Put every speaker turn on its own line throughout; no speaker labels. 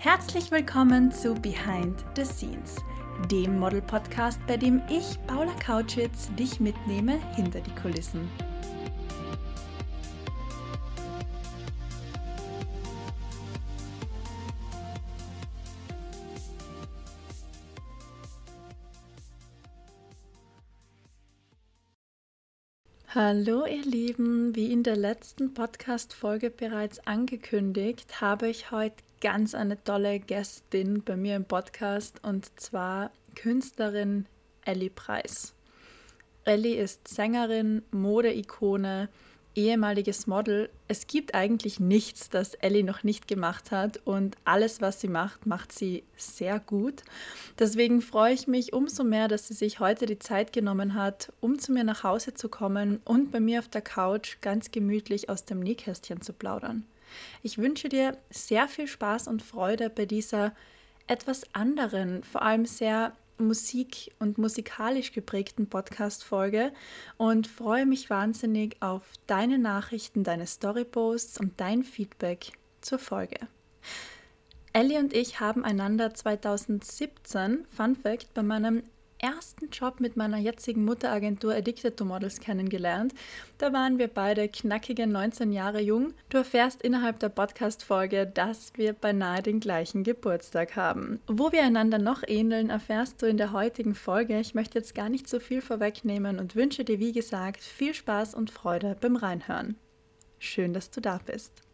Herzlich willkommen zu Behind the Scenes, dem Model-Podcast, bei dem ich, Paula Kautschitz, dich mitnehme hinter die Kulissen. Hallo ihr Lieben, wie in der letzten Podcast-Folge bereits angekündigt, habe ich heute ganz eine tolle Gästin bei mir im Podcast und zwar Künstlerin Ellie Preis. Ellie ist Sängerin, Modeikone, ehemaliges Model. Es gibt eigentlich nichts, das Ellie noch nicht gemacht hat und alles, was sie macht, macht sie sehr gut. Deswegen freue ich mich umso mehr, dass sie sich heute die Zeit genommen hat, um zu mir nach Hause zu kommen und bei mir auf der Couch ganz gemütlich aus dem Nähkästchen zu plaudern. Ich wünsche dir sehr viel Spaß und Freude bei dieser etwas anderen, vor allem sehr Musik- und musikalisch geprägten Podcast-Folge und freue mich wahnsinnig auf deine Nachrichten, deine Storyposts und dein Feedback zur Folge. Ellie und ich haben einander 2017, Fun Fact, bei meinem ersten Job mit meiner jetzigen Mutteragentur Addicted to Models kennengelernt. Da waren wir beide knackige 19 Jahre jung. Du erfährst innerhalb der Podcast-Folge, dass wir beinahe den gleichen Geburtstag haben. Wo wir einander noch ähneln, erfährst du in der heutigen Folge. Ich möchte jetzt gar nicht so viel vorwegnehmen und wünsche dir, wie gesagt, viel Spaß und Freude beim Reinhören. Schön, dass du da bist.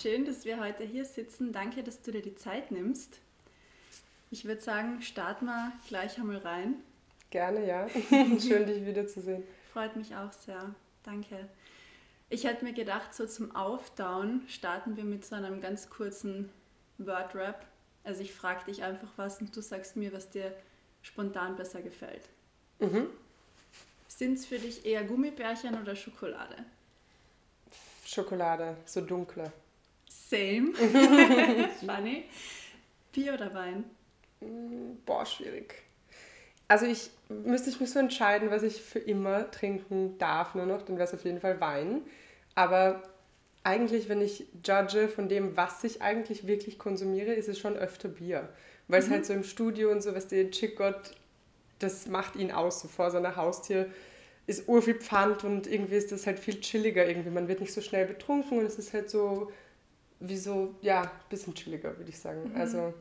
Schön, dass wir heute hier sitzen. Danke, dass du dir die Zeit nimmst. Ich würde sagen, starten wir gleich einmal rein.
Gerne, ja. Schön, dich wiederzusehen.
Freut mich auch sehr. Danke. Ich hätte mir gedacht, so zum Aufdown starten wir mit so einem ganz kurzen Word-Rap. Also ich frage dich einfach was und du sagst mir, was dir spontan besser gefällt. Mhm. Sind es für dich eher Gummibärchen oder Schokolade?
Schokolade, so dunkle.
Same. Funny. Bier oder Wein?
Mm, boah, schwierig. Also ich müsste ich mich so entscheiden, was ich für immer trinken darf nur noch, dann wäre es auf jeden Fall Wein. Aber eigentlich, wenn ich judge von dem, was ich eigentlich wirklich konsumiere, ist es schon öfter Bier. Weil mhm. es halt so im Studio und so, was der Chickgott, das macht ihn aus, so vor seiner Haustür ist urviel Pfand und irgendwie ist das halt viel chilliger irgendwie. Man wird nicht so schnell betrunken und es ist halt so, wie so, ja, ein bisschen chilliger, würde ich sagen. Mhm. Also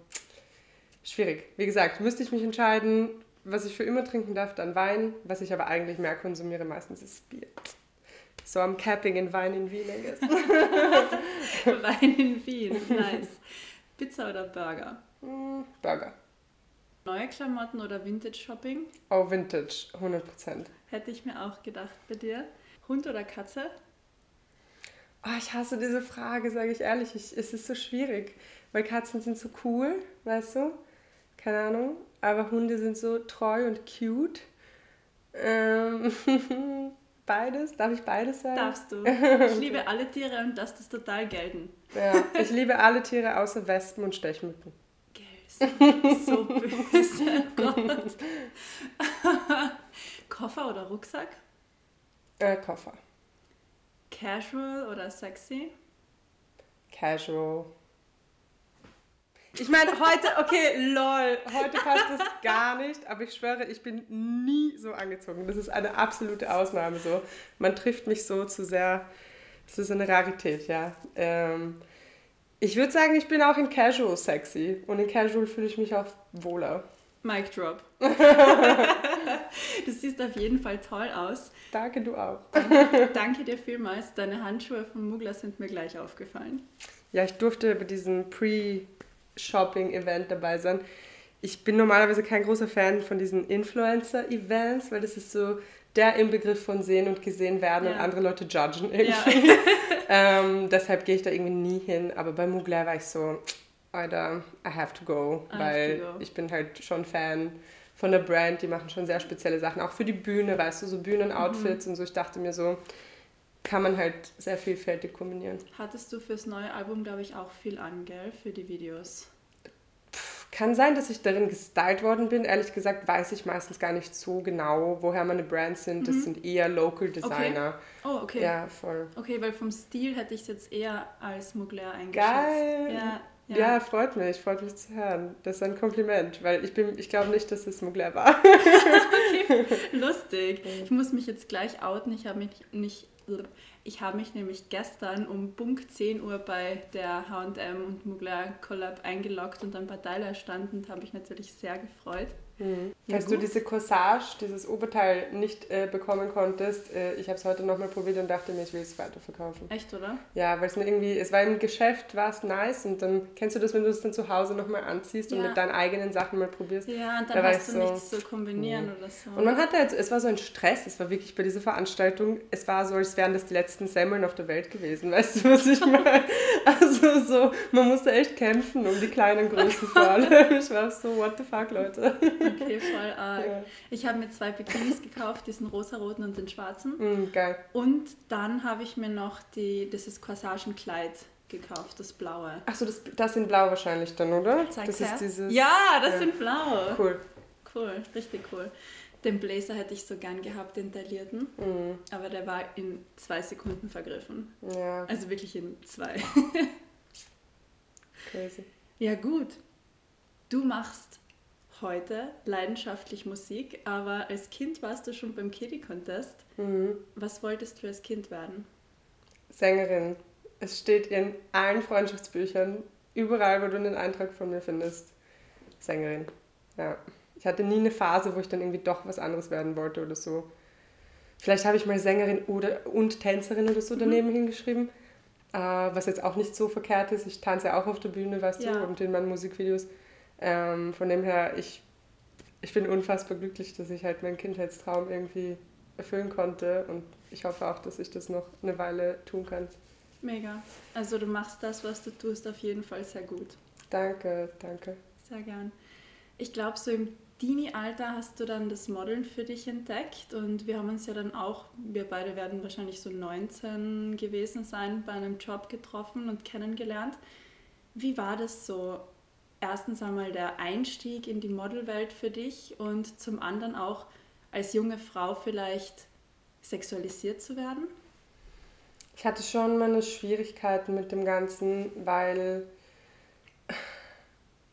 schwierig. Wie gesagt, müsste ich mich entscheiden, was ich für immer trinken darf, dann Wein. Was ich aber eigentlich mehr konsumiere, meistens ist Bier. So am Capping in Wein in Wien, I guess.
Wein in Wien, nice. Pizza oder Burger?
Mm, Burger.
Neue Klamotten oder Vintage-Shopping?
Oh, Vintage, 100 Prozent.
Hätte ich mir auch gedacht bei dir. Hund oder Katze?
Oh, ich hasse diese Frage, sage ich ehrlich. Ich, es ist so schwierig, weil Katzen sind so cool, weißt du? Keine Ahnung. Aber Hunde sind so treu und cute. Ähm, beides? Darf ich beides sagen?
Darfst du. Ich liebe alle Tiere und lass das total gelten.
Ja, ich liebe alle Tiere außer Wespen und Stechmücken.
Gell, so böse. Gott. Koffer oder Rucksack?
Äh, Koffer.
Casual oder sexy?
Casual. Ich meine, heute, okay, lol, heute passt das gar nicht, aber ich schwöre, ich bin nie so angezogen. Das ist eine absolute Ausnahme so. Man trifft mich so zu sehr, das ist eine Rarität, ja. Ähm, ich würde sagen, ich bin auch in Casual sexy und in Casual fühle ich mich auch wohler.
Mic drop. du siehst auf jeden Fall toll aus.
Danke, du auch.
Danke dir vielmals. Deine Handschuhe von Mugler sind mir gleich aufgefallen.
Ja, ich durfte bei diesem Pre-Shopping-Event dabei sein. Ich bin normalerweise kein großer Fan von diesen Influencer-Events, weil das ist so der Inbegriff von sehen und gesehen werden ja. und andere Leute judgen irgendwie. Ja. ähm, deshalb gehe ich da irgendwie nie hin. Aber bei Mugler war ich so, Alter, I have to go, I weil to go. ich bin halt schon Fan von der Brand, die machen schon sehr spezielle Sachen, auch für die Bühne, weißt du, so Bühnenoutfits mhm. und so. Ich dachte mir so, kann man halt sehr vielfältig kombinieren.
Hattest du fürs neue Album, glaube ich, auch viel an, gell, für die Videos?
Kann sein, dass ich darin gestylt worden bin. Ehrlich gesagt weiß ich meistens gar nicht so genau, woher meine Brands sind. Das mhm. sind eher Local Designer.
Okay. Oh, okay.
Ja, voll.
Okay, weil vom Stil hätte ich es jetzt eher als Mugler eingeschätzt.
Geil! Ja, ja. ja, freut mich, freut mich zu hören. Das ist ein Kompliment, weil ich bin, ich glaube nicht, dass es Mugler war.
okay, lustig. Ich muss mich jetzt gleich outen. Ich habe mich nicht ich habe mich nämlich gestern um Punkt 10 Uhr bei der H&M und Mugler Collab eingeloggt und ein paar Teile erstanden und habe mich natürlich sehr gefreut.
Mhm. Ja, gut. du diese Corsage, dieses Oberteil nicht äh, bekommen konntest, äh, ich habe es heute nochmal probiert und dachte mir, ich will es weiterverkaufen.
Echt, oder?
Ja, weil es mir irgendwie, es war im Geschäft, war es nice und dann kennst du das, wenn du es dann zu Hause nochmal anziehst ja. und mit deinen eigenen Sachen mal probierst.
Ja, und dann da hast du so, nichts zu kombinieren nee. oder so.
Und man hatte halt, es war so ein Stress, es war wirklich bei dieser Veranstaltung, es war so, als wären das die letzten Semmeln auf der Welt gewesen, weißt du, was ich meine? Also so, man musste echt kämpfen um die kleinen Größen vor allem. Ich war so, what the fuck, Leute.
Okay, voll arg. Ja. Ich habe mir zwei Bikinis gekauft, diesen rosaroten und den schwarzen.
Mm, geil.
Und dann habe ich mir noch die, dieses Corsagenkleid gekauft, das blaue.
Achso, das, das sind blau wahrscheinlich dann, oder?
Zeig's
das
her. ist dieses. Ja, das ja. sind blau.
Cool.
Cool, richtig cool. Den Blazer hätte ich so gern gehabt, den taillierten. Mm. Aber der war in zwei Sekunden vergriffen.
Ja.
Also wirklich in zwei.
Crazy.
Ja, gut. Du machst heute leidenschaftlich Musik, aber als Kind warst du schon beim Kitty Contest. Mhm. Was wolltest du als Kind werden?
Sängerin. Es steht in allen Freundschaftsbüchern, überall, wo du einen Eintrag von mir findest. Sängerin. Ja. Ich hatte nie eine Phase, wo ich dann irgendwie doch was anderes werden wollte oder so. Vielleicht habe ich mal Sängerin oder, und Tänzerin oder so mhm. daneben hingeschrieben, äh, was jetzt auch nicht so verkehrt ist. Ich tanze ja auch auf der Bühne, weißt ja. du, und in meinen Musikvideos. Ähm, von dem her, ich, ich bin unfassbar glücklich, dass ich halt meinen Kindheitstraum irgendwie erfüllen konnte und ich hoffe auch, dass ich das noch eine Weile tun kann.
Mega. Also du machst das, was du tust, auf jeden Fall sehr gut.
Danke, danke.
Sehr gern. Ich glaube, so im Teenie-Alter hast du dann das Modeln für dich entdeckt und wir haben uns ja dann auch, wir beide werden wahrscheinlich so 19 gewesen sein, bei einem Job getroffen und kennengelernt. Wie war das so? Erstens einmal der Einstieg in die Modelwelt für dich und zum anderen auch als junge Frau vielleicht sexualisiert zu werden?
Ich hatte schon meine Schwierigkeiten mit dem Ganzen, weil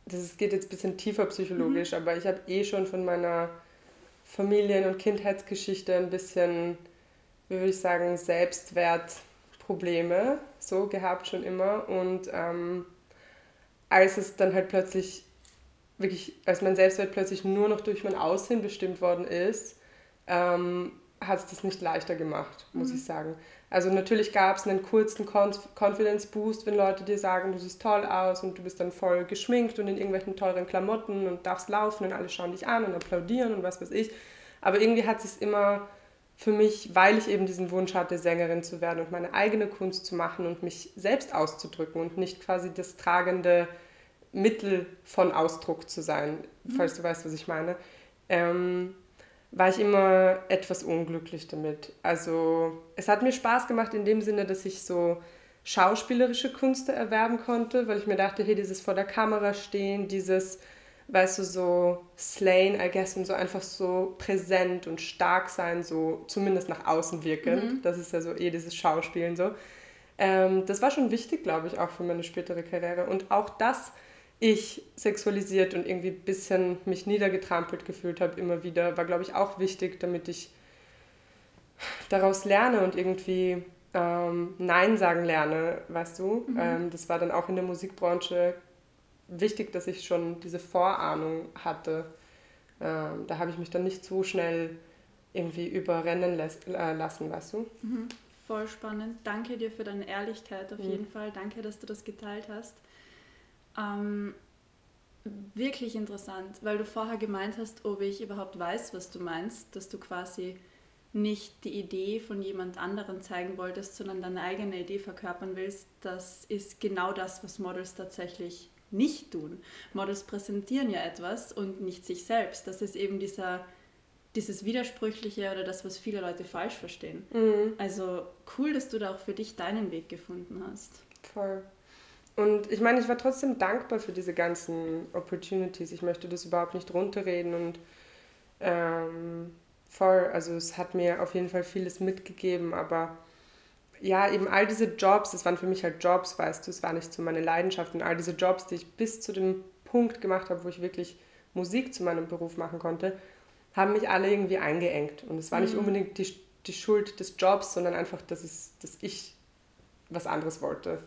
das geht jetzt ein bisschen tiefer psychologisch, mhm. aber ich habe eh schon von meiner Familien- und Kindheitsgeschichte ein bisschen, wie würde ich sagen, Selbstwertprobleme so gehabt schon immer und ähm, als es dann halt plötzlich wirklich, als mein Selbstwert plötzlich nur noch durch mein Aussehen bestimmt worden ist, ähm, hat es das nicht leichter gemacht, muss mhm. ich sagen. Also natürlich gab es einen kurzen Confidence Boost, wenn Leute dir sagen, du siehst toll aus und du bist dann voll geschminkt und in irgendwelchen teuren Klamotten und darfst laufen und alle schauen dich an und applaudieren und was weiß ich. Aber irgendwie hat sich immer für mich, weil ich eben diesen Wunsch hatte, Sängerin zu werden und meine eigene Kunst zu machen und mich selbst auszudrücken und nicht quasi das tragende Mittel von Ausdruck zu sein, mhm. falls du weißt, was ich meine, ähm, war ich immer etwas unglücklich damit. Also es hat mir Spaß gemacht in dem Sinne, dass ich so schauspielerische Künste erwerben konnte, weil ich mir dachte, hey, dieses vor der Kamera stehen, dieses weißt du, so slain, I guess, und so einfach so präsent und stark sein, so zumindest nach außen wirkend. Mhm. Das ist ja so eh dieses Schauspielen so. Ähm, das war schon wichtig, glaube ich, auch für meine spätere Karriere. Und auch, dass ich sexualisiert und irgendwie ein bisschen mich niedergetrampelt gefühlt habe, immer wieder, war, glaube ich, auch wichtig, damit ich daraus lerne und irgendwie ähm, Nein sagen lerne, weißt du. Mhm. Ähm, das war dann auch in der Musikbranche wichtig, dass ich schon diese Vorahnung hatte. Ähm, da habe ich mich dann nicht so schnell irgendwie überrennen lässt, äh, lassen, weißt du?
Mhm. Voll spannend. Danke dir für deine Ehrlichkeit auf mhm. jeden Fall. Danke, dass du das geteilt hast. Ähm, wirklich interessant, weil du vorher gemeint hast, ob ich überhaupt weiß, was du meinst, dass du quasi nicht die Idee von jemand anderen zeigen wolltest, sondern deine eigene Idee verkörpern willst. Das ist genau das, was Models tatsächlich nicht tun. Models präsentieren ja etwas und nicht sich selbst. Das ist eben dieser, dieses Widersprüchliche oder das, was viele Leute falsch verstehen. Mhm. Also cool, dass du da auch für dich deinen Weg gefunden hast.
Voll. Und ich meine, ich war trotzdem dankbar für diese ganzen Opportunities. Ich möchte das überhaupt nicht runterreden und ähm, voll, also es hat mir auf jeden Fall vieles mitgegeben, aber ja, eben all diese Jobs, das waren für mich halt Jobs, weißt du, es war nicht so meine Leidenschaft und all diese Jobs, die ich bis zu dem Punkt gemacht habe, wo ich wirklich Musik zu meinem Beruf machen konnte, haben mich alle irgendwie eingeengt. Und es war nicht mhm. unbedingt die, die Schuld des Jobs, sondern einfach, dass, es, dass ich was anderes wollte.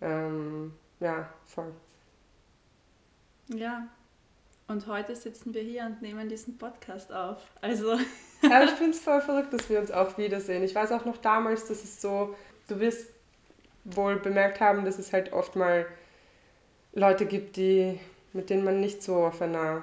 Ähm, ja, voll.
Ja, und heute sitzen wir hier und nehmen diesen Podcast auf. Also.
ja, ich finde es voll verrückt, dass wir uns auch wiedersehen. Ich weiß auch noch damals, dass es so, du wirst wohl bemerkt haben, dass es halt oft mal Leute gibt, die, mit denen man nicht so auf einer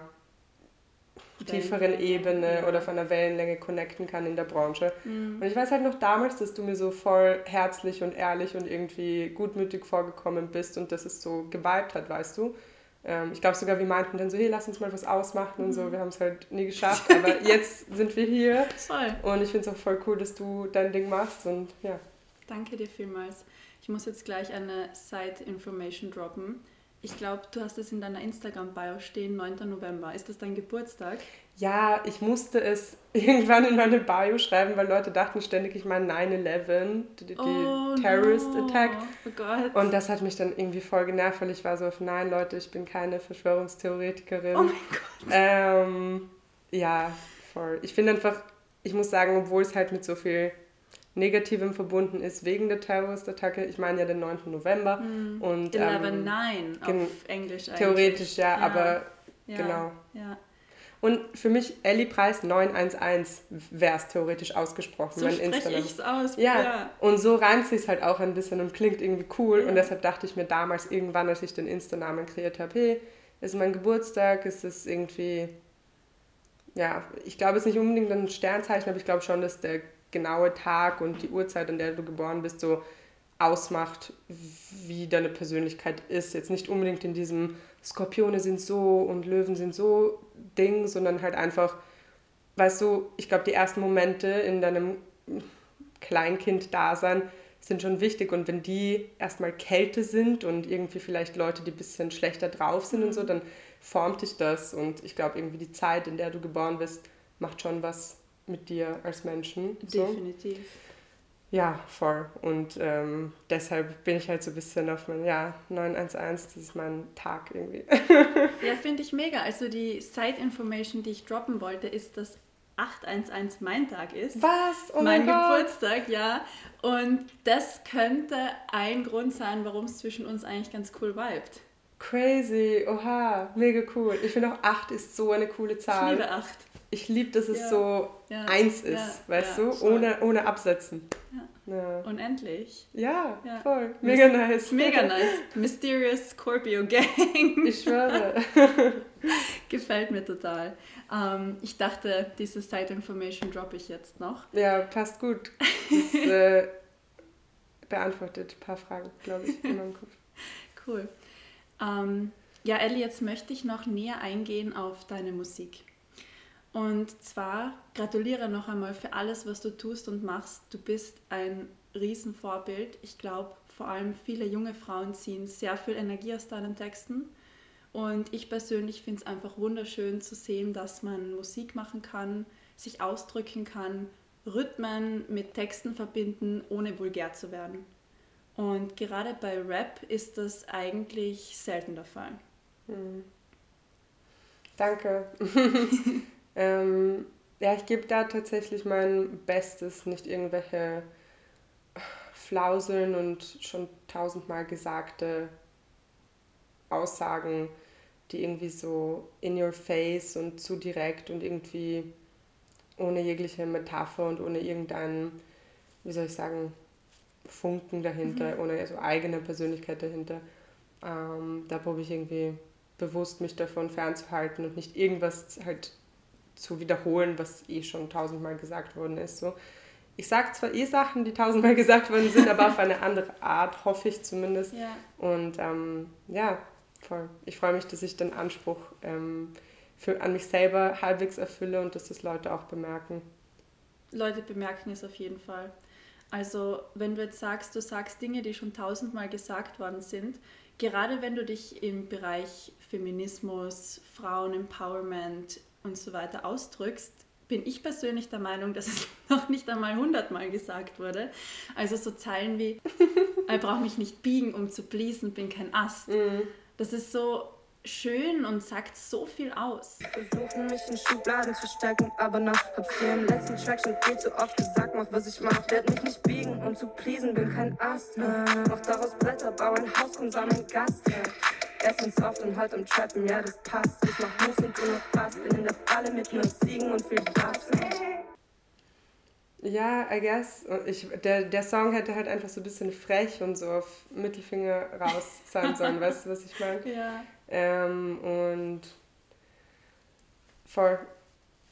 tieferen Ebene ja. oder von einer Wellenlänge connecten kann in der Branche. Mhm. Und ich weiß halt noch damals, dass du mir so voll herzlich und ehrlich und irgendwie gutmütig vorgekommen bist und dass es so geweibt hat, weißt du. Ähm, ich glaube sogar, wir meinten dann so, hey, lass uns mal was ausmachen und so. Mhm. Wir haben es halt nie geschafft, aber jetzt sind wir hier. Voll. Und ich finde es auch voll cool, dass du dein Ding machst und ja.
Danke dir vielmals. Ich muss jetzt gleich eine Side-Information droppen. Ich glaube, du hast es in deiner Instagram-Bio stehen, 9. November. Ist das dein Geburtstag?
Ja, ich musste es irgendwann in meine Bio schreiben, weil Leute dachten ständig, ich meine 9-11, die, die oh, Terrorist no. Attack. Oh Gott. Und das hat mich dann irgendwie voll genervt, weil ich war so auf, nein Leute, ich bin keine Verschwörungstheoretikerin. Oh mein Gott. Ähm, ja, voll. Ich finde einfach, ich muss sagen, obwohl es halt mit so viel Negativem verbunden ist wegen der Terroristattacke. Ich meine ja den 9. November. Mm. Und, 11 ähm, 9 auf Englisch eigentlich. Theoretisch, ja, ja. aber ja. genau. Ja. Und für mich Ellie Preis 911 wäre es theoretisch ausgesprochen. So spreche ich es aus. Ja. ja. Und so reimt sich halt auch ein bisschen und klingt irgendwie cool. Ja. Und deshalb dachte ich mir damals irgendwann, als ich den Insta-Namen kreiert habe, hey, ist mein Geburtstag, ist es irgendwie, ja, ich glaube, es ist nicht unbedingt ein Sternzeichen, aber ich glaube schon, dass der genaue Tag und die Uhrzeit, an der du geboren bist, so ausmacht, wie deine Persönlichkeit ist. Jetzt nicht unbedingt in diesem Skorpione sind so und Löwen sind so Ding, sondern halt einfach, weißt du, ich glaube, die ersten Momente in deinem Kleinkind-Dasein sind schon wichtig und wenn die erstmal Kälte sind und irgendwie vielleicht Leute, die ein bisschen schlechter drauf sind und so, mhm. dann formt dich das und ich glaube irgendwie die Zeit, in der du geboren bist, macht schon was mit dir als Menschen. Definitiv. So. Ja, voll. Und ähm, deshalb bin ich halt so ein bisschen auf mein, ja, 911, das ist mein Tag irgendwie.
ja, finde ich mega. Also die Side-Information, die ich droppen wollte, ist, dass 811 mein Tag ist. Was? Oh mein, mein Geburtstag, ja. Und das könnte ein Grund sein, warum es zwischen uns eigentlich ganz cool vibet.
Crazy, oha, mega cool. Ich finde auch 8 ist so eine coole Zahl. Ich liebe 8 ich liebe, dass es ja. so ja. eins ist, ja. weißt du, ohne, ohne Absetzen.
Unendlich.
Ja, voll. Mega nice.
Mega nice. Mysterious Scorpio Gang. Ich schwöre. Gefällt mir total. Ähm, ich dachte, diese Side Information droppe ich jetzt noch.
Ja, passt gut. Das äh, beantwortet ein paar Fragen, glaube ich, in meinem Kopf.
Cool. Ähm, ja, Ellie, jetzt möchte ich noch näher eingehen auf deine Musik. Und zwar gratuliere noch einmal für alles, was du tust und machst. Du bist ein Riesenvorbild. Ich glaube, vor allem viele junge Frauen ziehen sehr viel Energie aus deinen Texten. Und ich persönlich finde es einfach wunderschön zu sehen, dass man Musik machen kann, sich ausdrücken kann, Rhythmen mit Texten verbinden, ohne vulgär zu werden. Und gerade bei Rap ist das eigentlich selten der Fall. Hm.
Danke. Ähm, ja, ich gebe da tatsächlich mein Bestes, nicht irgendwelche Flauseln und schon tausendmal gesagte Aussagen, die irgendwie so in your face und zu direkt und irgendwie ohne jegliche Metapher und ohne irgendeinen, wie soll ich sagen, Funken dahinter, mhm. ohne so eigene Persönlichkeit dahinter. Ähm, da probiere ich irgendwie bewusst mich davon fernzuhalten und nicht irgendwas halt zu wiederholen, was eh schon tausendmal gesagt worden ist. So. Ich sage zwar eh Sachen, die tausendmal gesagt worden sind, aber auf eine andere Art, hoffe ich zumindest. Ja. Und ähm, ja, voll. Ich freue mich, dass ich den Anspruch ähm, für, an mich selber halbwegs erfülle und dass das Leute auch bemerken.
Leute bemerken es auf jeden Fall. Also wenn du jetzt sagst, du sagst Dinge, die schon tausendmal gesagt worden sind, gerade wenn du dich im Bereich Feminismus, Frauen-Empowerment und so weiter ausdrückst, bin ich persönlich der Meinung, dass es noch nicht einmal hundertmal gesagt wurde. Also so Zeilen wie, ich brauche mich nicht biegen, um zu pleasen, bin kein Ast. Mhm. Das ist so, schön und sagt so viel aus.
Versuchen mich in Schubladen zu stecken, aber nach hab's dir im letzten Track schon viel zu oft gesagt, mach was ich mach. Werd mich nicht biegen, um zu pleasen, bin kein Ast. Mach daraus Blätter, bau ein Haus, komm sammeln Gast. Essen soft und halt am Trappen, ja das passt. Ich mach Moves und du noch fast, bin in der Falle mit nur Siegen und viel Bass.
Ja, I guess. Ich, der, der Song hätte halt einfach so ein bisschen frech und so auf Mittelfinger raus sein sollen, weißt du, was ich meine?
Ja.
Ähm, und voll.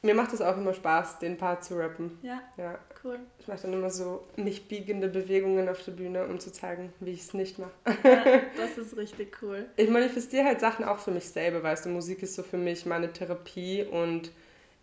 Mir macht es auch immer Spaß, den Part zu rappen.
Ja.
ja.
Cool.
Ich mache dann immer so nicht biegende Bewegungen auf der Bühne, um zu zeigen, wie ich es nicht mache.
Ja, das ist richtig cool.
Ich manifestiere halt Sachen auch für mich selber, weißt du, Musik ist so für mich meine Therapie und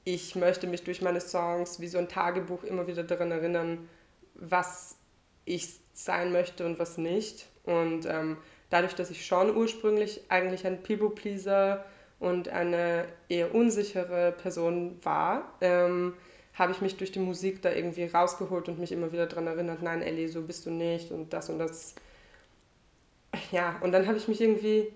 ich möchte mich durch meine Songs wie so ein Tagebuch immer wieder daran erinnern, was ich sein möchte und was nicht. Und ähm, dadurch, dass ich schon ursprünglich eigentlich ein People-Pleaser und eine eher unsichere Person war, ähm, habe ich mich durch die Musik da irgendwie rausgeholt und mich immer wieder daran erinnert, nein, Ellie, so bist du nicht und das und das. Ja, und dann habe ich mich irgendwie,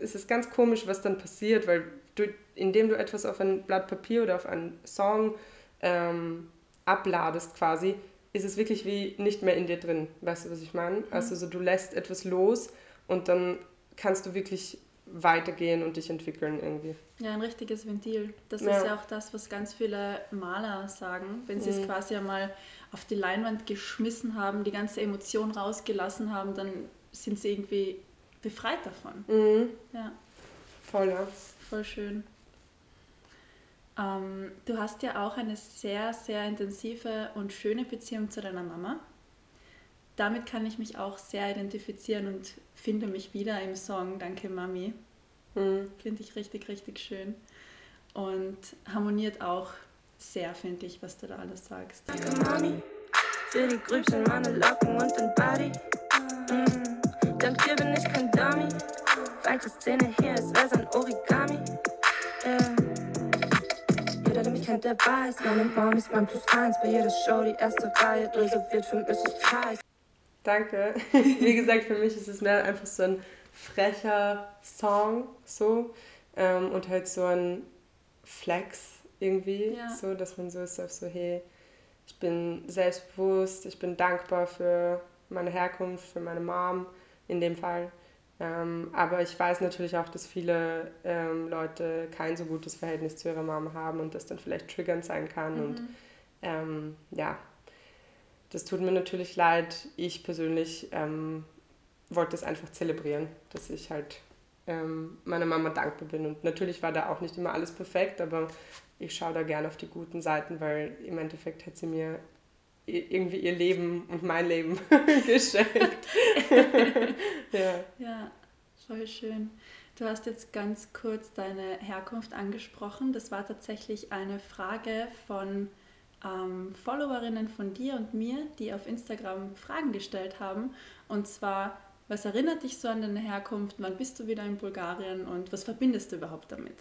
es ist ganz komisch, was dann passiert, weil du, indem du etwas auf ein Blatt Papier oder auf einen Song ähm, abladest quasi, ist es wirklich wie nicht mehr in dir drin. Weißt du, was ich meine? Mhm. Also so, du lässt etwas los und dann kannst du wirklich weitergehen und dich entwickeln irgendwie.
Ja, ein richtiges Ventil. Das ja. ist ja auch das, was ganz viele Maler sagen, wenn sie mhm. es quasi einmal auf die Leinwand geschmissen haben, die ganze Emotion rausgelassen haben, dann sind sie irgendwie befreit davon.
Mhm.
Ja.
Voll, ja.
Voll schön. Ähm, du hast ja auch eine sehr, sehr intensive und schöne Beziehung zu deiner Mama damit kann ich mich auch sehr identifizieren und finde mich wieder im Song Danke Mami.
Mhm.
Finde ich richtig, richtig schön. Und harmoniert auch sehr, finde ich, was du da alles sagst.
Danke Mami für die Grübchen, meine Locken und den Body. Mhm. Dank dir bin ich kein Dummy. Falsche Szene hier, es wäre ein Origami. Yeah. Jeder, der mich kennt, der weiß, meine Mom ist mein Plus 1 bei jeder Show, die erste Reihe reserviert für Mrs. Price.
Danke. Wie gesagt, für mich ist es mehr einfach so ein frecher Song, so. Ähm, und halt so ein Flex irgendwie, ja. so, dass man so ist, auf so, hey, ich bin selbstbewusst, ich bin dankbar für meine Herkunft, für meine Mom in dem Fall. Ähm, aber ich weiß natürlich auch, dass viele ähm, Leute kein so gutes Verhältnis zu ihrer Mom haben und das dann vielleicht triggernd sein kann. Mhm. Und ähm, ja, das tut mir natürlich leid. Ich persönlich ähm, wollte es einfach zelebrieren, dass ich halt ähm, meiner Mama dankbar bin. Und natürlich war da auch nicht immer alles perfekt, aber ich schaue da gerne auf die guten Seiten, weil im Endeffekt hat sie mir irgendwie ihr Leben und mein Leben geschenkt.
ja. ja, voll schön. Du hast jetzt ganz kurz deine Herkunft angesprochen. Das war tatsächlich eine Frage von ähm, Followerinnen von dir und mir, die auf Instagram Fragen gestellt haben. Und zwar, was erinnert dich so an deine Herkunft? Wann bist du wieder in Bulgarien und was verbindest du überhaupt damit?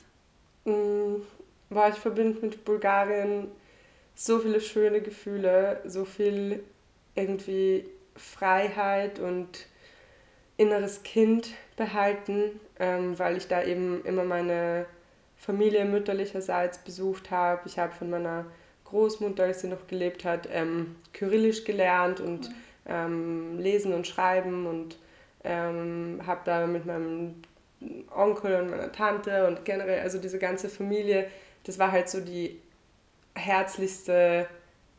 Boah, ich verbinde mit Bulgarien so viele schöne Gefühle, so viel irgendwie Freiheit und inneres Kind behalten, ähm, weil ich da eben immer meine Familie mütterlicherseits besucht habe. Ich habe von meiner Großmutter, als sie noch gelebt hat, ähm, Kyrillisch gelernt und mhm. ähm, lesen und schreiben und ähm, habe da mit meinem Onkel und meiner Tante und generell, also diese ganze Familie, das war halt so die herzlichste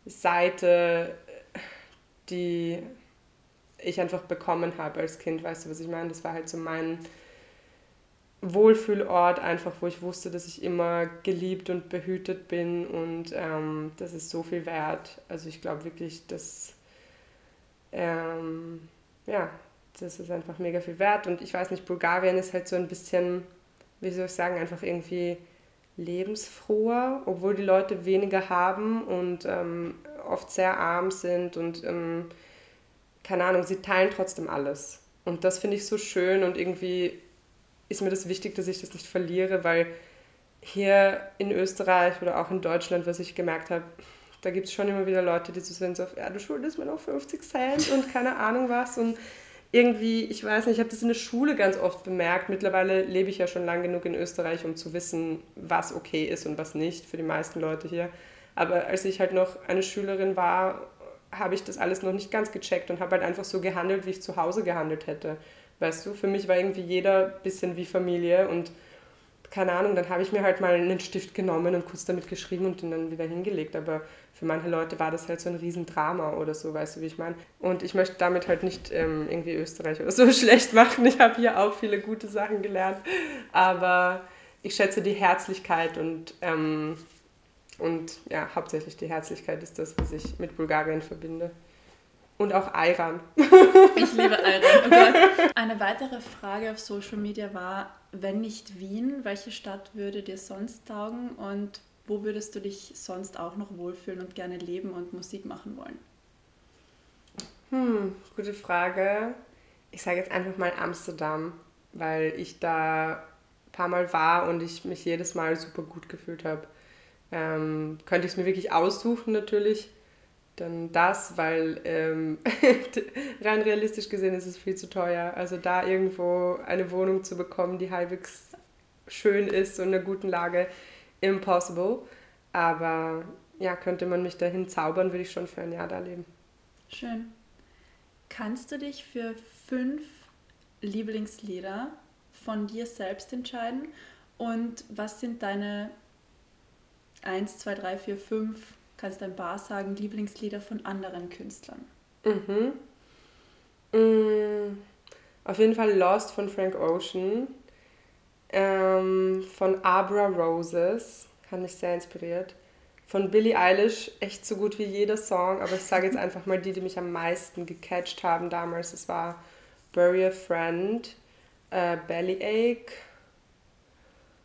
Seite, die ich einfach bekommen habe als Kind, weißt du, was ich meine? Das war halt so mein Wohlfühlort, einfach wo ich wusste, dass ich immer geliebt und behütet bin und ähm, das ist so viel wert. Also ich glaube wirklich, dass ähm, ja, das ist einfach mega viel wert. Und ich weiß nicht, Bulgarien ist halt so ein bisschen, wie soll ich sagen, einfach irgendwie lebensfroher, obwohl die Leute weniger haben und ähm, oft sehr arm sind und ähm, keine Ahnung, sie teilen trotzdem alles. Und das finde ich so schön und irgendwie ist mir das wichtig, dass ich das nicht verliere, weil hier in Österreich oder auch in Deutschland, was ich gemerkt habe, da gibt es schon immer wieder Leute, die so sind, so, ja, du schuldest mir noch 50 Cent und keine Ahnung was. Und irgendwie, ich weiß nicht, ich habe das in der Schule ganz oft bemerkt. Mittlerweile lebe ich ja schon lang genug in Österreich, um zu wissen, was okay ist und was nicht für die meisten Leute hier. Aber als ich halt noch eine Schülerin war, habe ich das alles noch nicht ganz gecheckt und habe halt einfach so gehandelt, wie ich zu Hause gehandelt hätte. Weißt du, für mich war irgendwie jeder ein bisschen wie Familie und keine Ahnung, dann habe ich mir halt mal einen Stift genommen und kurz damit geschrieben und den dann wieder hingelegt. Aber für manche Leute war das halt so ein Riesendrama oder so, weißt du, wie ich meine. Und ich möchte damit halt nicht ähm, irgendwie Österreich oder so schlecht machen. Ich habe hier auch viele gute Sachen gelernt. Aber ich schätze die Herzlichkeit und, ähm, und ja, hauptsächlich die Herzlichkeit ist das, was ich mit Bulgarien verbinde. Und auch Ayran.
Ich liebe Ayran. Oh. Eine weitere Frage auf Social Media war, wenn nicht Wien, welche Stadt würde dir sonst taugen und wo würdest du dich sonst auch noch wohlfühlen und gerne leben und Musik machen wollen?
Hm, gute Frage. Ich sage jetzt einfach mal Amsterdam, weil ich da ein paar Mal war und ich mich jedes Mal super gut gefühlt habe. Ähm, könnte ich es mir wirklich aussuchen natürlich, dann das, weil ähm, rein realistisch gesehen ist es viel zu teuer. Also da irgendwo eine Wohnung zu bekommen, die halbwegs schön ist und in einer guten Lage, impossible. Aber ja, könnte man mich dahin zaubern, würde ich schon für ein Jahr da leben.
Schön. Kannst du dich für fünf Lieblingslieder von dir selbst entscheiden? Und was sind deine 1, 2, 3, 4, 5, kannst du ein paar sagen, Lieblingslieder von anderen Künstlern?
Mhm. Mm, auf jeden Fall Lost von Frank Ocean. Ähm, von Abra Roses, kann mich sehr inspiriert. Von Billie Eilish, echt so gut wie jeder Song, aber ich sage jetzt einfach mal die, die mich am meisten gecatcht haben damals. Es war Bury a Friend, äh, Bellyache.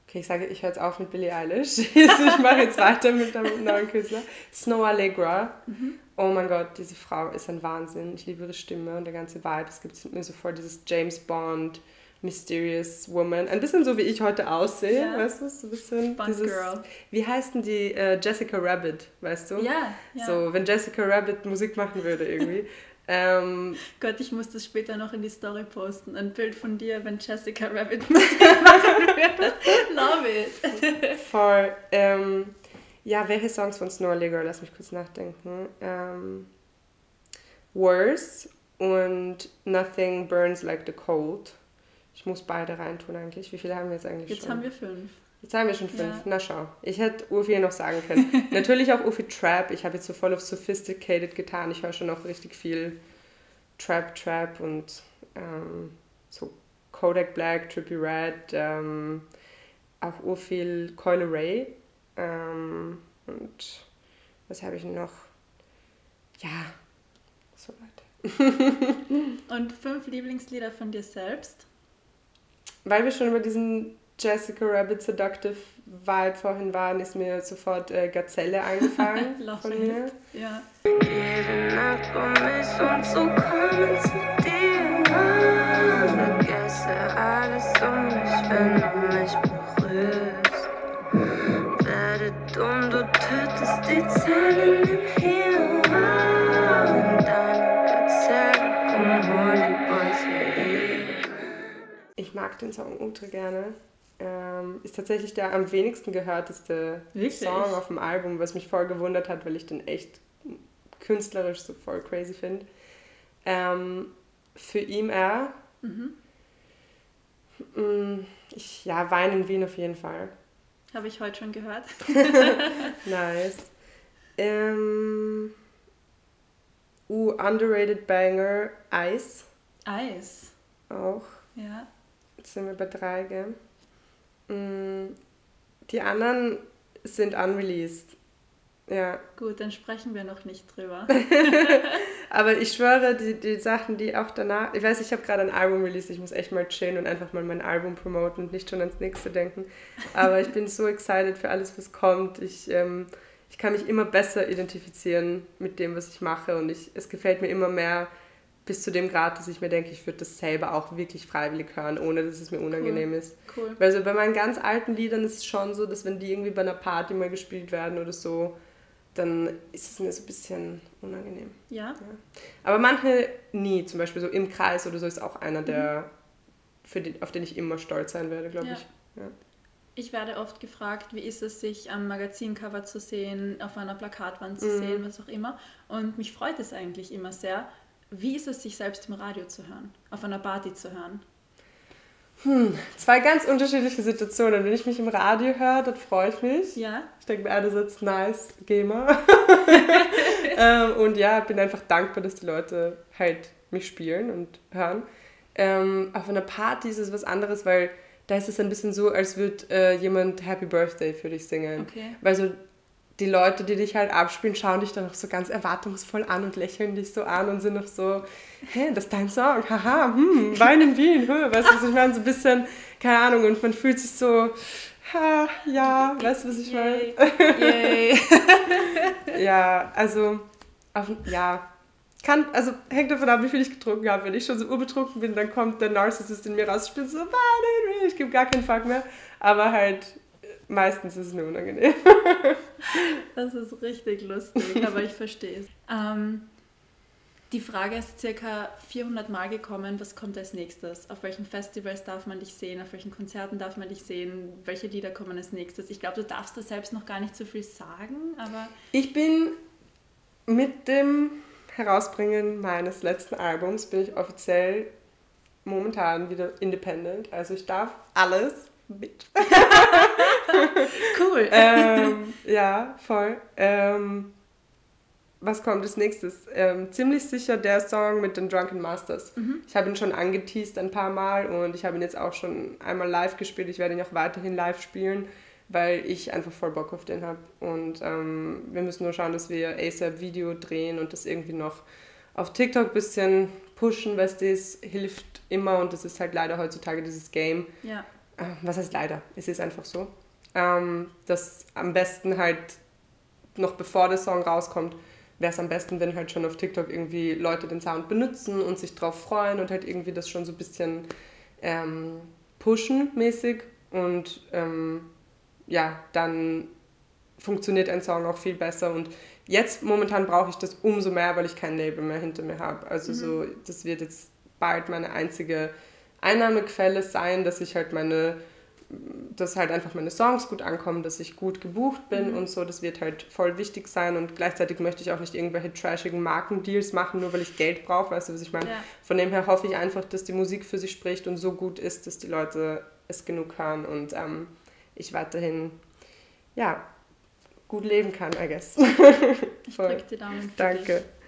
Okay, ich sage, ich höre jetzt auf mit Billie Eilish. ich mache jetzt weiter mit einem neuen Künstler. Snow Allegra. Mhm. Oh mein Gott, diese Frau ist ein Wahnsinn. Ich liebe ihre Stimme und der ganze Vibe. Es gibt mir sofort dieses James Bond, Mysterious Woman. Ein bisschen so, wie ich heute aussehe, ja. weißt du? So ein bisschen
dieses, Girl.
Wie heißt denn die äh, Jessica Rabbit, weißt du?
Ja, ja.
So, wenn Jessica Rabbit Musik machen würde irgendwie. ähm,
Gott, ich muss das später noch in die Story posten. Ein Bild von dir, wenn Jessica Rabbit Musik machen würde. Love it.
Voll. Ähm, ja, welche Songs von Snow Allegro? Lass mich kurz nachdenken. Ähm, Worse und Nothing Burns Like the Cold. Ich muss beide reintun eigentlich. Wie viele haben wir jetzt eigentlich
jetzt
schon?
Jetzt haben wir fünf.
Jetzt haben wir schon fünf. Ja. Na schau. Ich hätte Ufi noch sagen können. Natürlich auch Ufi Trap. Ich habe jetzt so voll auf Sophisticated getan. Ich höre schon noch richtig viel Trap, Trap und ähm, so Kodak Black, Trippy Red, ähm, auch urviel Coil Ray. Ähm, und was habe ich noch? Ja, so weiter.
und fünf Lieblingslieder von dir selbst?
Weil wir schon über diesen Jessica Rabbit Seductive Vibe vorhin waren, ist mir sofort äh, Gazelle eingefallen von mir.
Ja.
Jede Nacht um mich um zu kommen zu dir. Vergesse alles um mich, wenn du mich berührst.
Mag den Song ultra gerne. Ähm, ist tatsächlich der am wenigsten gehörteste Wirklich? Song auf dem Album, was mich voll gewundert hat, weil ich den echt künstlerisch so voll crazy finde. Ähm, für ihn er. Mhm. Mm, ich, ja, Wein in Wien auf jeden Fall.
Habe ich heute schon gehört.
nice. Ähm, uh, underrated Banger, Eis.
Eis.
Auch.
Ja.
Jetzt sind wir bei drei, gell? Mm, die anderen sind unreleased. Ja.
Gut, dann sprechen wir noch nicht drüber.
Aber ich schwöre, die, die Sachen, die auch danach. Ich weiß, ich habe gerade ein Album released, ich muss echt mal chillen und einfach mal mein Album promoten und nicht schon ans nächste denken. Aber ich bin so excited für alles, was kommt. Ich, ähm, ich kann mich immer besser identifizieren mit dem, was ich mache und ich, es gefällt mir immer mehr bis zu dem Grad, dass ich mir denke, ich würde das selber auch wirklich freiwillig hören, ohne dass es mir unangenehm
cool.
ist.
Cool.
Weil so bei meinen ganz alten Liedern ist es schon so, dass wenn die irgendwie bei einer Party mal gespielt werden oder so, dann ist es mir so ein bisschen unangenehm.
Ja?
Ja. Aber manche nie, zum Beispiel so im Kreis oder so ist auch einer, der, für den, auf den ich immer stolz sein werde, glaube
Ja.
ich. Ja.
Ich werde oft gefragt, wie ist es, sich am Magazincover zu sehen, auf einer Plakatwand zu
Mhm.
sehen, was auch immer. Und mich freut es eigentlich immer sehr. Wie ist es, sich selbst im Radio zu hören, auf einer Party zu hören?
Zwei ganz unterschiedliche Situationen. Wenn ich mich im Radio höre, dann freue ich mich.
Ja?
Ich denke mir einerseits, nice, mal. ähm, und ja, bin einfach dankbar, dass die Leute halt mich spielen und hören. Ähm, auf einer Party ist es was anderes, weil da ist es ein bisschen so, als würde äh, jemand Happy Birthday für dich singen.
Okay.
Weil so die Leute, die dich halt abspielen, schauen dich dann noch so ganz erwartungsvoll an und lächeln dich so an und sind noch so, hä, das ist dein Song, haha, hm, Wein in Wien, hm, weißt du, was ich meine? So ein bisschen, keine Ahnung, und man fühlt sich so, ha, ja, weißt du, was ich meine?
Yay. Yay.
Ja, also, auf, ja, kann, also hängt davon ab, wie viel ich getrunken habe. Wenn ich schon so urbetrunken bin, dann kommt der Narzissist in mir raus, ich bin so, Wein in Wien, ich gebe gar keinen Fuck mehr, aber halt, meistens ist es mir unangenehm.
Das ist richtig lustig, aber ich verstehe es. Ähm, die Frage ist circa 400 Mal gekommen, was kommt als nächstes? Auf welchen Festivals darf man dich sehen? Auf welchen Konzerten darf man dich sehen? Welche Lieder kommen als nächstes? Ich glaube, du darfst da selbst noch gar nicht so viel sagen, aber
Ich bin mit dem Herausbringen meines letzten Albums bin ich offiziell momentan wieder independent. Also ich darf alles mit.
cool.
ähm, ja, voll. Ähm, was kommt als nächstes? Ähm, ziemlich sicher der Song mit den Drunken Masters. Ich habe ihn schon angeteased ein paar Mal und ich habe ihn jetzt auch schon einmal live gespielt. Ich werde ihn auch weiterhin live spielen, weil ich einfach voll Bock auf den habe. Und ähm, wir müssen nur schauen, dass wir ASAP Video drehen und das irgendwie noch auf TikTok ein bisschen pushen, weil das hilft immer und das ist halt leider heutzutage dieses Game
ja.
Was heißt leider, es ist einfach so, ähm, dass am besten halt noch bevor der Song rauskommt, wäre es am besten, wenn halt schon auf TikTok irgendwie Leute den Sound benutzen und sich drauf freuen und halt irgendwie das schon so ein bisschen ähm, pushen mäßig. Und ähm, ja, dann funktioniert ein Song auch viel besser. Und jetzt momentan brauche ich das umso mehr, weil ich kein Label mehr hinter mir habe. Also so, das wird jetzt bald meine einzige Einnahmequelle sein, dass ich halt meine, dass halt einfach meine Songs gut ankommen, dass ich gut gebucht bin und so, das wird halt voll wichtig sein und gleichzeitig möchte ich auch nicht irgendwelche trashigen Markendeals machen, nur weil ich Geld brauche, weißt du, was ich meine?
Ja.
Von dem her hoffe ich einfach, dass die Musik für sich spricht und so gut ist, dass die Leute es genug hören und ähm, ich weiterhin, ja, gut leben kann, I guess.
Ich drücke die Daumen
Danke.
dich.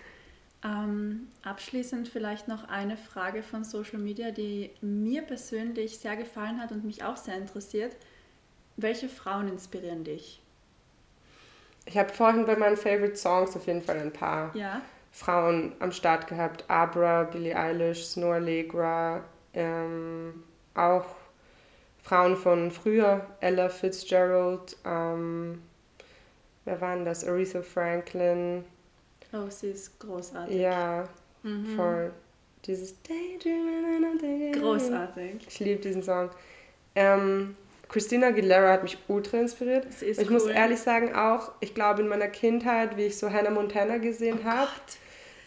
Ähm, abschließend vielleicht noch eine Frage von Social Media, die mir persönlich sehr gefallen hat und mich auch sehr interessiert. Welche Frauen inspirieren dich?
Ich habe vorhin bei meinen Favorite Songs auf jeden Fall ein paar
Ja,
Frauen am Start gehabt. Abra, Billie Eilish, Snow Allegra, ähm, auch Frauen von früher, Ella Fitzgerald, ähm, wer waren das? Aretha Franklin,
oh, sie ist großartig.
ja,
Mhm.
voll. Dieses
Großartig.
Ich liebe diesen Song. Ähm, Christina Aguilera hat mich ultra inspiriert. Ich muss
cool.
ehrlich sagen auch, ich glaube in meiner Kindheit, wie ich so Hannah Montana gesehen
Oh
habe,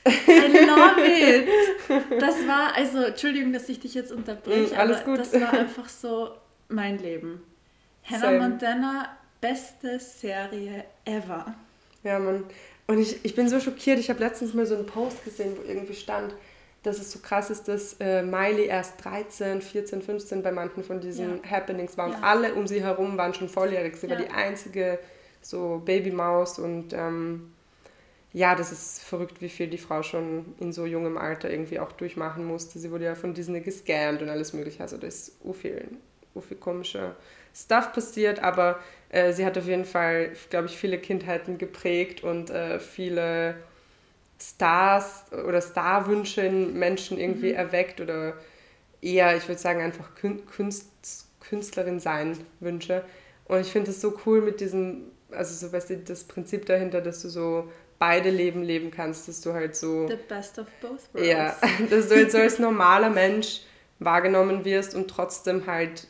I love it. Das war, also, Entschuldigung, dass ich dich jetzt unterbreche,
Mm, alles
aber
gut.
das war einfach so mein Leben. Hannah
Same.
Montana, beste Serie ever.
Ja, Mann. Und ich, ich bin so schockiert. Ich habe letztens mal so einen Post gesehen, wo irgendwie stand, dass es so krass ist, dass äh, Miley erst 13, 14, 15 bei manchen von diesen
Ja.
Happenings war. Und
Ja.
alle um sie herum waren schon volljährig. Sie war
Ja.
die einzige so Babymaus. Und ähm, ja, das ist verrückt, wie viel die Frau schon in so jungem Alter irgendwie auch durchmachen musste. Sie wurde ja von Disney gescammt und alles mögliche. Also da ist so viel viel komischer Stuff passiert, aber äh, sie hat auf jeden Fall, glaube ich, viele Kindheiten geprägt und äh, viele Stars oder Starwünsche in Menschen irgendwie mhm. erweckt oder eher, ich würde sagen, einfach Künst, Künstlerin sein Wünsche. Und ich finde es so cool mit diesem, also so weißt du, das Prinzip dahinter, dass du so beide Leben leben kannst, dass du halt so.
The best of both worlds.
Ja, dass du halt so als normaler Mensch wahrgenommen wirst und trotzdem halt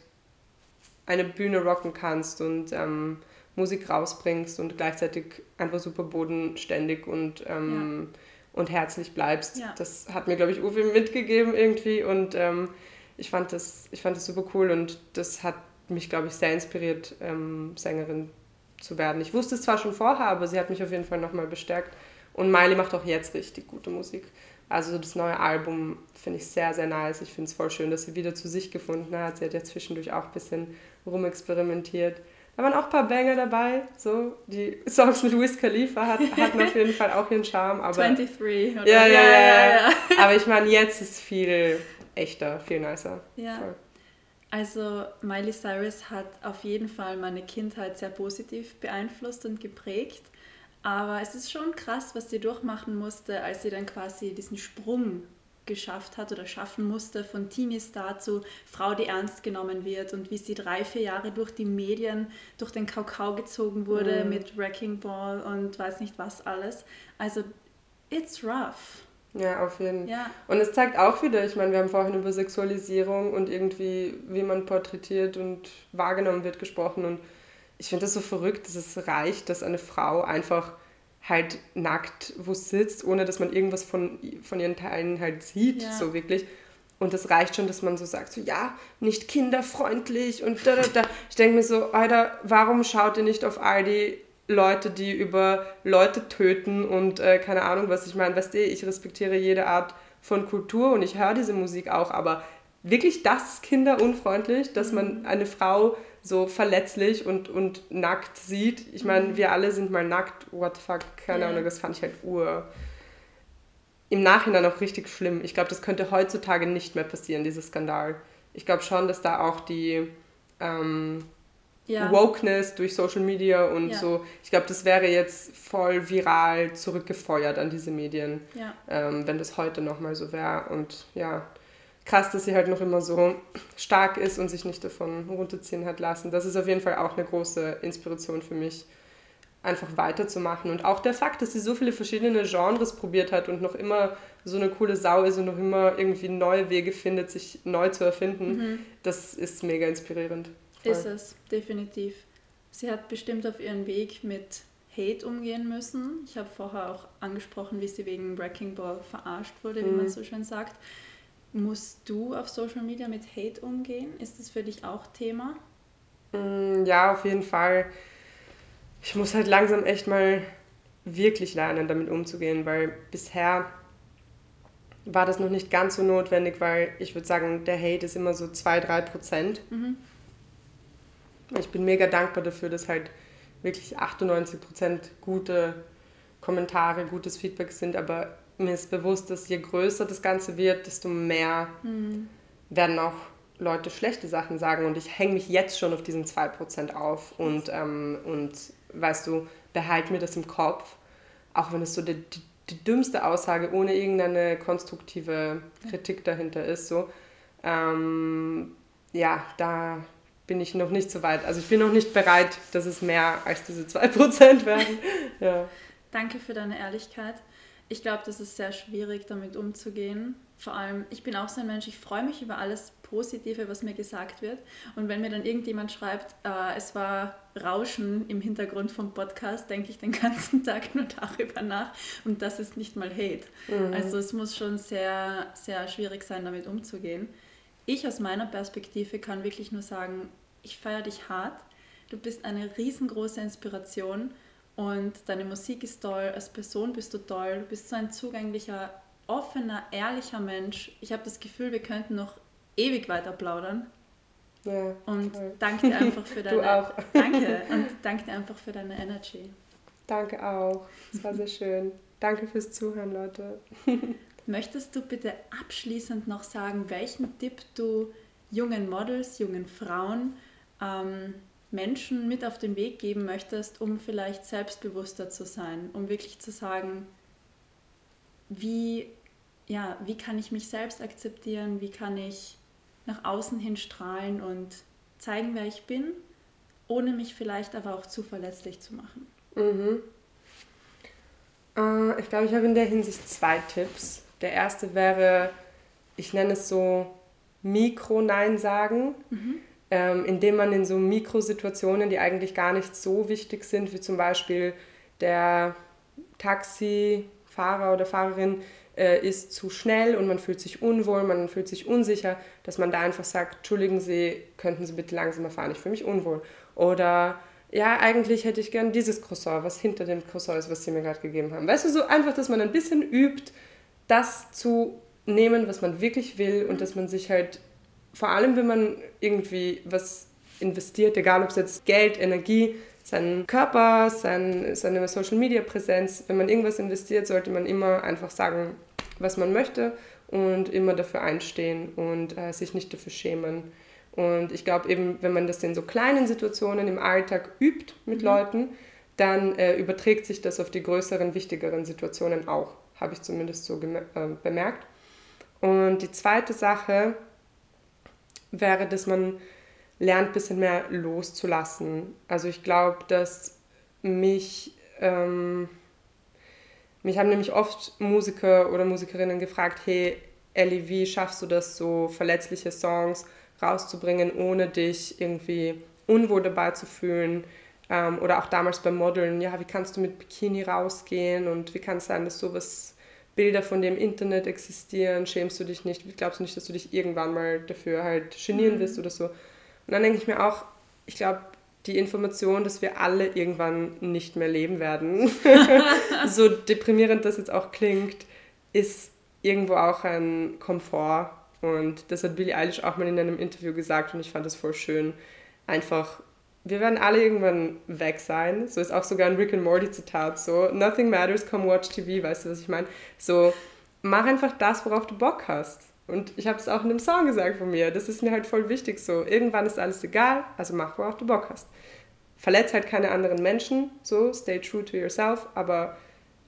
eine Bühne rocken kannst und ähm, Musik rausbringst und gleichzeitig einfach super bodenständig und, ähm, ja. und herzlich bleibst. Ja. Das hat mir, glaube ich, Uwe mitgegeben irgendwie und ähm, ich, fand das, ich fand das super cool und das hat mich, glaube ich, sehr inspiriert, ähm, Sängerin zu werden. Ich wusste es zwar schon vorher, aber sie hat mich auf jeden Fall nochmal bestärkt. Und Miley macht auch jetzt richtig gute Musik. Also das neue Album finde ich sehr, sehr nice. Ich finde es voll schön, dass sie wieder zu sich gefunden hat. Sie hat ja zwischendurch auch ein bisschen rumexperimentiert. Da waren auch ein paar Banger dabei. So, die Songs mit Wiz Khalifa hat, hatten auf jeden Fall auch ihren Charme. Aber,
23,
oder? Ja, ja, ja. ja, ja. aber ich meine, jetzt ist viel echter, viel nicer.
Ja. Voll. Also Miley Cyrus hat auf jeden Fall meine Kindheit sehr positiv beeinflusst und geprägt. Aber es ist schon krass, was sie durchmachen musste, als sie dann quasi diesen Sprung geschafft hat oder schaffen musste von Teenie-Star zu Frau, die ernst genommen wird und wie sie drei, vier Jahre durch die Medien, durch den Kakao gezogen wurde mhm. mit Wrecking Ball und weiß nicht was alles. Also, it's rough.
Ja, auf jeden Fall. Ja. Und es zeigt auch wieder, ich meine, wir haben vorhin über Sexualisierung und irgendwie, wie man porträtiert und wahrgenommen wird, gesprochen. Und ich finde das so verrückt, dass es reicht, dass eine Frau einfach halt nackt wo sitzt, ohne dass man irgendwas von, von ihren Teilen halt sieht, ja. so wirklich. Und das reicht schon, dass man so sagt, so ja, nicht kinderfreundlich und da, da, da. Ich denke mir so, Alter, warum schaut ihr nicht auf all die Leute, die über Leute töten und äh, keine Ahnung was. Ich meine, weißt du, ich respektiere jede Art von Kultur und ich höre diese Musik auch, aber wirklich das ist kinderunfreundlich, dass man mhm. eine Frau so verletzlich und, und nackt sieht. Ich meine, mhm. wir alle sind mal nackt, what the fuck, keine yeah. Ahnung, das fand ich halt ur. Im Nachhinein auch richtig schlimm. Ich glaube, das könnte heutzutage nicht mehr passieren, dieser Skandal. Ich glaube schon, dass da auch die ähm, ja. Wokeness durch Social Media und ja. so. Ich glaube, das wäre jetzt voll viral zurückgefeuert an diese Medien, ja. ähm, wenn das heute nochmal so wäre. Und ja, krass, dass sie halt noch immer so stark ist und sich nicht davon runterziehen hat lassen. Das ist auf jeden Fall auch eine große Inspiration für mich, einfach weiterzumachen. Und auch der Fakt, dass sie so viele verschiedene Genres probiert hat und noch immer so eine coole Sau ist und noch immer irgendwie neue Wege findet, sich neu zu erfinden, mhm. das ist mega inspirierend.
Ist es, definitiv. Sie hat bestimmt auf ihren Weg mit Hate umgehen müssen. Ich habe vorher auch angesprochen, wie sie wegen Wrecking Ball verarscht wurde, wie mhm. man so schön sagt. Musst du auf Social Media mit Hate umgehen? Ist das für dich auch Thema?
Mm, ja, auf jeden Fall. Ich muss halt langsam echt mal wirklich lernen, damit umzugehen, weil bisher war das noch nicht ganz so notwendig, weil ich würde sagen, der Hate ist immer so 2-3 Prozent. Mhm. Ich bin mega dankbar dafür, dass halt wirklich 98% gute Kommentare, gutes Feedback sind, aber mir ist bewusst, dass je größer das Ganze wird, desto mehr mhm. werden auch Leute schlechte Sachen sagen und ich hänge mich jetzt schon auf diesen 2% auf und, ähm, und weißt du, behalte mir das im Kopf, auch wenn es so die, die, die dümmste Aussage ohne irgendeine konstruktive Kritik dahinter ist, so, ähm, ja, da bin ich noch nicht so weit. Also ich bin noch nicht bereit, dass es mehr als diese 2% werden. ja.
Danke für deine Ehrlichkeit. Ich glaube, das ist sehr schwierig, damit umzugehen. Vor allem, ich bin auch so ein Mensch, ich freue mich über alles Positive, was mir gesagt wird. Und wenn mir dann irgendjemand schreibt, äh, es war Rauschen im Hintergrund vom Podcast, denke ich den ganzen Tag nur darüber nach. Und das ist nicht mal Hate. Mhm. Also es muss schon sehr, sehr schwierig sein, damit umzugehen ich aus meiner Perspektive kann wirklich nur sagen, ich feiere dich hart. Du bist eine riesengroße Inspiration und deine Musik ist toll, als Person bist du toll, du bist so ein zugänglicher, offener, ehrlicher Mensch. Ich habe das Gefühl, wir könnten noch ewig weiter plaudern. Ja, und toll. danke dir einfach für deine.
Du auch.
Danke und danke dir einfach für deine Energy.
Danke auch. Es war sehr schön. Danke fürs Zuhören, Leute.
Möchtest du bitte abschließend noch sagen, welchen Tipp du jungen Models, jungen Frauen ähm, Menschen mit auf den Weg geben möchtest, um vielleicht selbstbewusster zu sein, um wirklich zu sagen, wie, ja, wie kann ich mich selbst akzeptieren, wie kann ich nach außen hin strahlen und zeigen, wer ich bin, ohne mich vielleicht aber auch zu verletzlich zu machen.
Mhm. Äh, ich glaube, ich habe in der Hinsicht zwei Tipps. Der erste wäre, ich nenne es so Mikro-Nein sagen, mhm. Ähm, indem man in so Mikrosituationen, die eigentlich gar nicht so wichtig sind, wie zum Beispiel der Taxifahrer oder Fahrerin äh, ist zu schnell und man fühlt sich unwohl, man fühlt sich unsicher, dass man da einfach sagt, entschuldigen Sie, könnten Sie bitte langsamer fahren, ich fühle mich unwohl. Oder ja, eigentlich hätte ich gern dieses Croissant, was hinter dem Croissant ist, was Sie mir gerade gegeben haben. Weißt du, so einfach, dass man ein bisschen übt, das zu nehmen, was man wirklich will und dass man sich halt, vor allem wenn man irgendwie was investiert, egal ob es jetzt Geld, Energie, seinen Körper, sein, seine Social Media Präsenz, wenn man irgendwas investiert, sollte man immer einfach sagen, was man möchte und immer dafür einstehen und äh, sich nicht dafür schämen. Und ich glaube eben, wenn man das in so kleinen Situationen im Alltag übt mit mhm. Leuten, dann äh, überträgt sich das auf die größeren, wichtigeren Situationen auch, habe ich zumindest so äh, bemerkt. Und die zweite Sache wäre, dass man lernt, ein bisschen mehr loszulassen. Also ich glaube, dass mich, ähm, mich haben nämlich oft Musiker oder Musikerinnen gefragt, hey Ellie, wie schaffst du das, so verletzliche Songs rauszubringen, ohne dich irgendwie unwohl dabei zu fühlen? Ähm, oder auch damals beim Modeln, ja, wie kannst du mit Bikini rausgehen und wie kann es sein, dass sowas Bilder von dir im Internet existieren, schämst du dich nicht, glaubst du nicht, dass du dich irgendwann mal dafür halt genieren mhm. wirst oder so. Und dann denke ich mir auch, ich glaube, die Information, dass wir alle irgendwann nicht mehr leben werden, so deprimierend das jetzt auch klingt, ist irgendwo auch ein Komfort. Und das hat Billie Eilish auch mal in einem Interview gesagt und ich fand das voll schön. Einfach wir werden alle irgendwann weg sein. So ist auch sogar ein Rick and Morty Zitat so. Nothing matters, come watch TV, weißt du, was ich meine? So, mach einfach das, worauf du Bock hast. Und ich habe es auch in einem Song gesagt von mir. Das ist mir halt voll wichtig so. Irgendwann ist alles egal, also mach, worauf du Bock hast. Verletz halt keine anderen Menschen, so, stay true to yourself, aber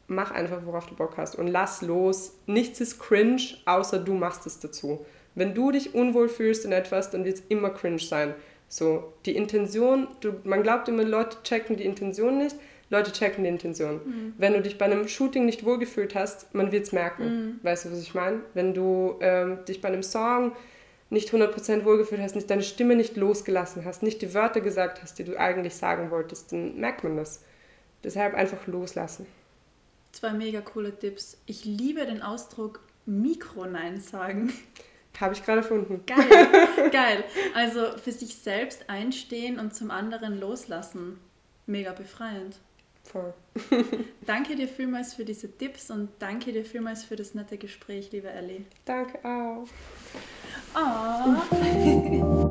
mach einfach, worauf du Bock hast und lass los. Nichts ist cringe, außer du machst es dazu. Wenn du dich unwohl fühlst in etwas, dann wird es immer cringe sein. So, die Intention, du, man glaubt immer, Leute checken die Intention nicht, Leute checken die Intention. Mhm. Wenn du dich bei einem Shooting nicht wohlgefühlt hast, man wird es merken. Mhm. Weißt du, was ich meine? Wenn du ähm, dich bei einem Song nicht 100% wohlgefühlt hast, nicht deine Stimme nicht losgelassen hast, nicht die Wörter gesagt hast, die du eigentlich sagen wolltest, dann merkt man das. Deshalb einfach loslassen.
Zwei mega coole Tipps. Ich liebe den Ausdruck Mikro-Nein sagen.
Habe ich gerade erfunden.
Geil, geil. Also für sich selbst einstehen und zum anderen loslassen. Mega befreiend.
Voll.
danke dir vielmals für diese Tipps und danke dir vielmals für das nette Gespräch, liebe Ellie.
Danke auch.
Oh.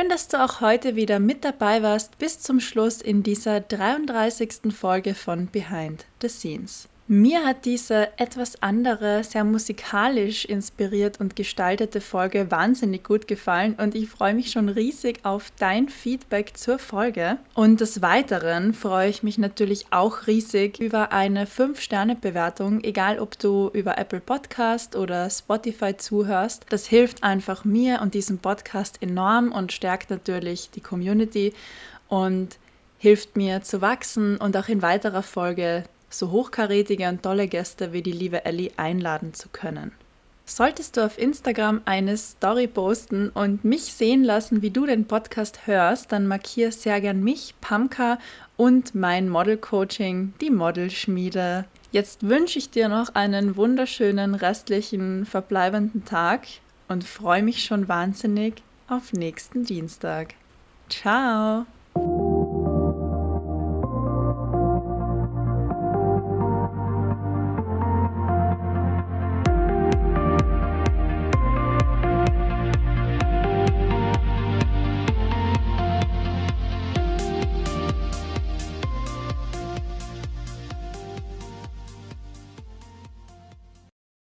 Schön, dass du auch heute wieder mit dabei warst bis zum Schluss in dieser 33. Folge von Behind the Scenes. Mir hat diese etwas andere, sehr musikalisch inspiriert und gestaltete Folge wahnsinnig gut gefallen und ich freue mich schon riesig auf dein Feedback zur Folge. Und des Weiteren freue ich mich natürlich auch riesig über eine 5-Sterne-Bewertung, egal ob du über Apple Podcast oder Spotify zuhörst. Das hilft einfach mir und diesem Podcast enorm und stärkt natürlich die Community und hilft mir zu wachsen und auch in weiterer Folge so hochkarätige und tolle Gäste wie die liebe Ellie einladen zu können. Solltest du auf Instagram eine Story posten und mich sehen lassen, wie du den Podcast hörst, dann markiere sehr gern mich, Pamka und mein Model Coaching, die Modelschmiede. Jetzt wünsche ich dir noch einen wunderschönen restlichen verbleibenden Tag und freue mich schon wahnsinnig auf nächsten Dienstag. Ciao!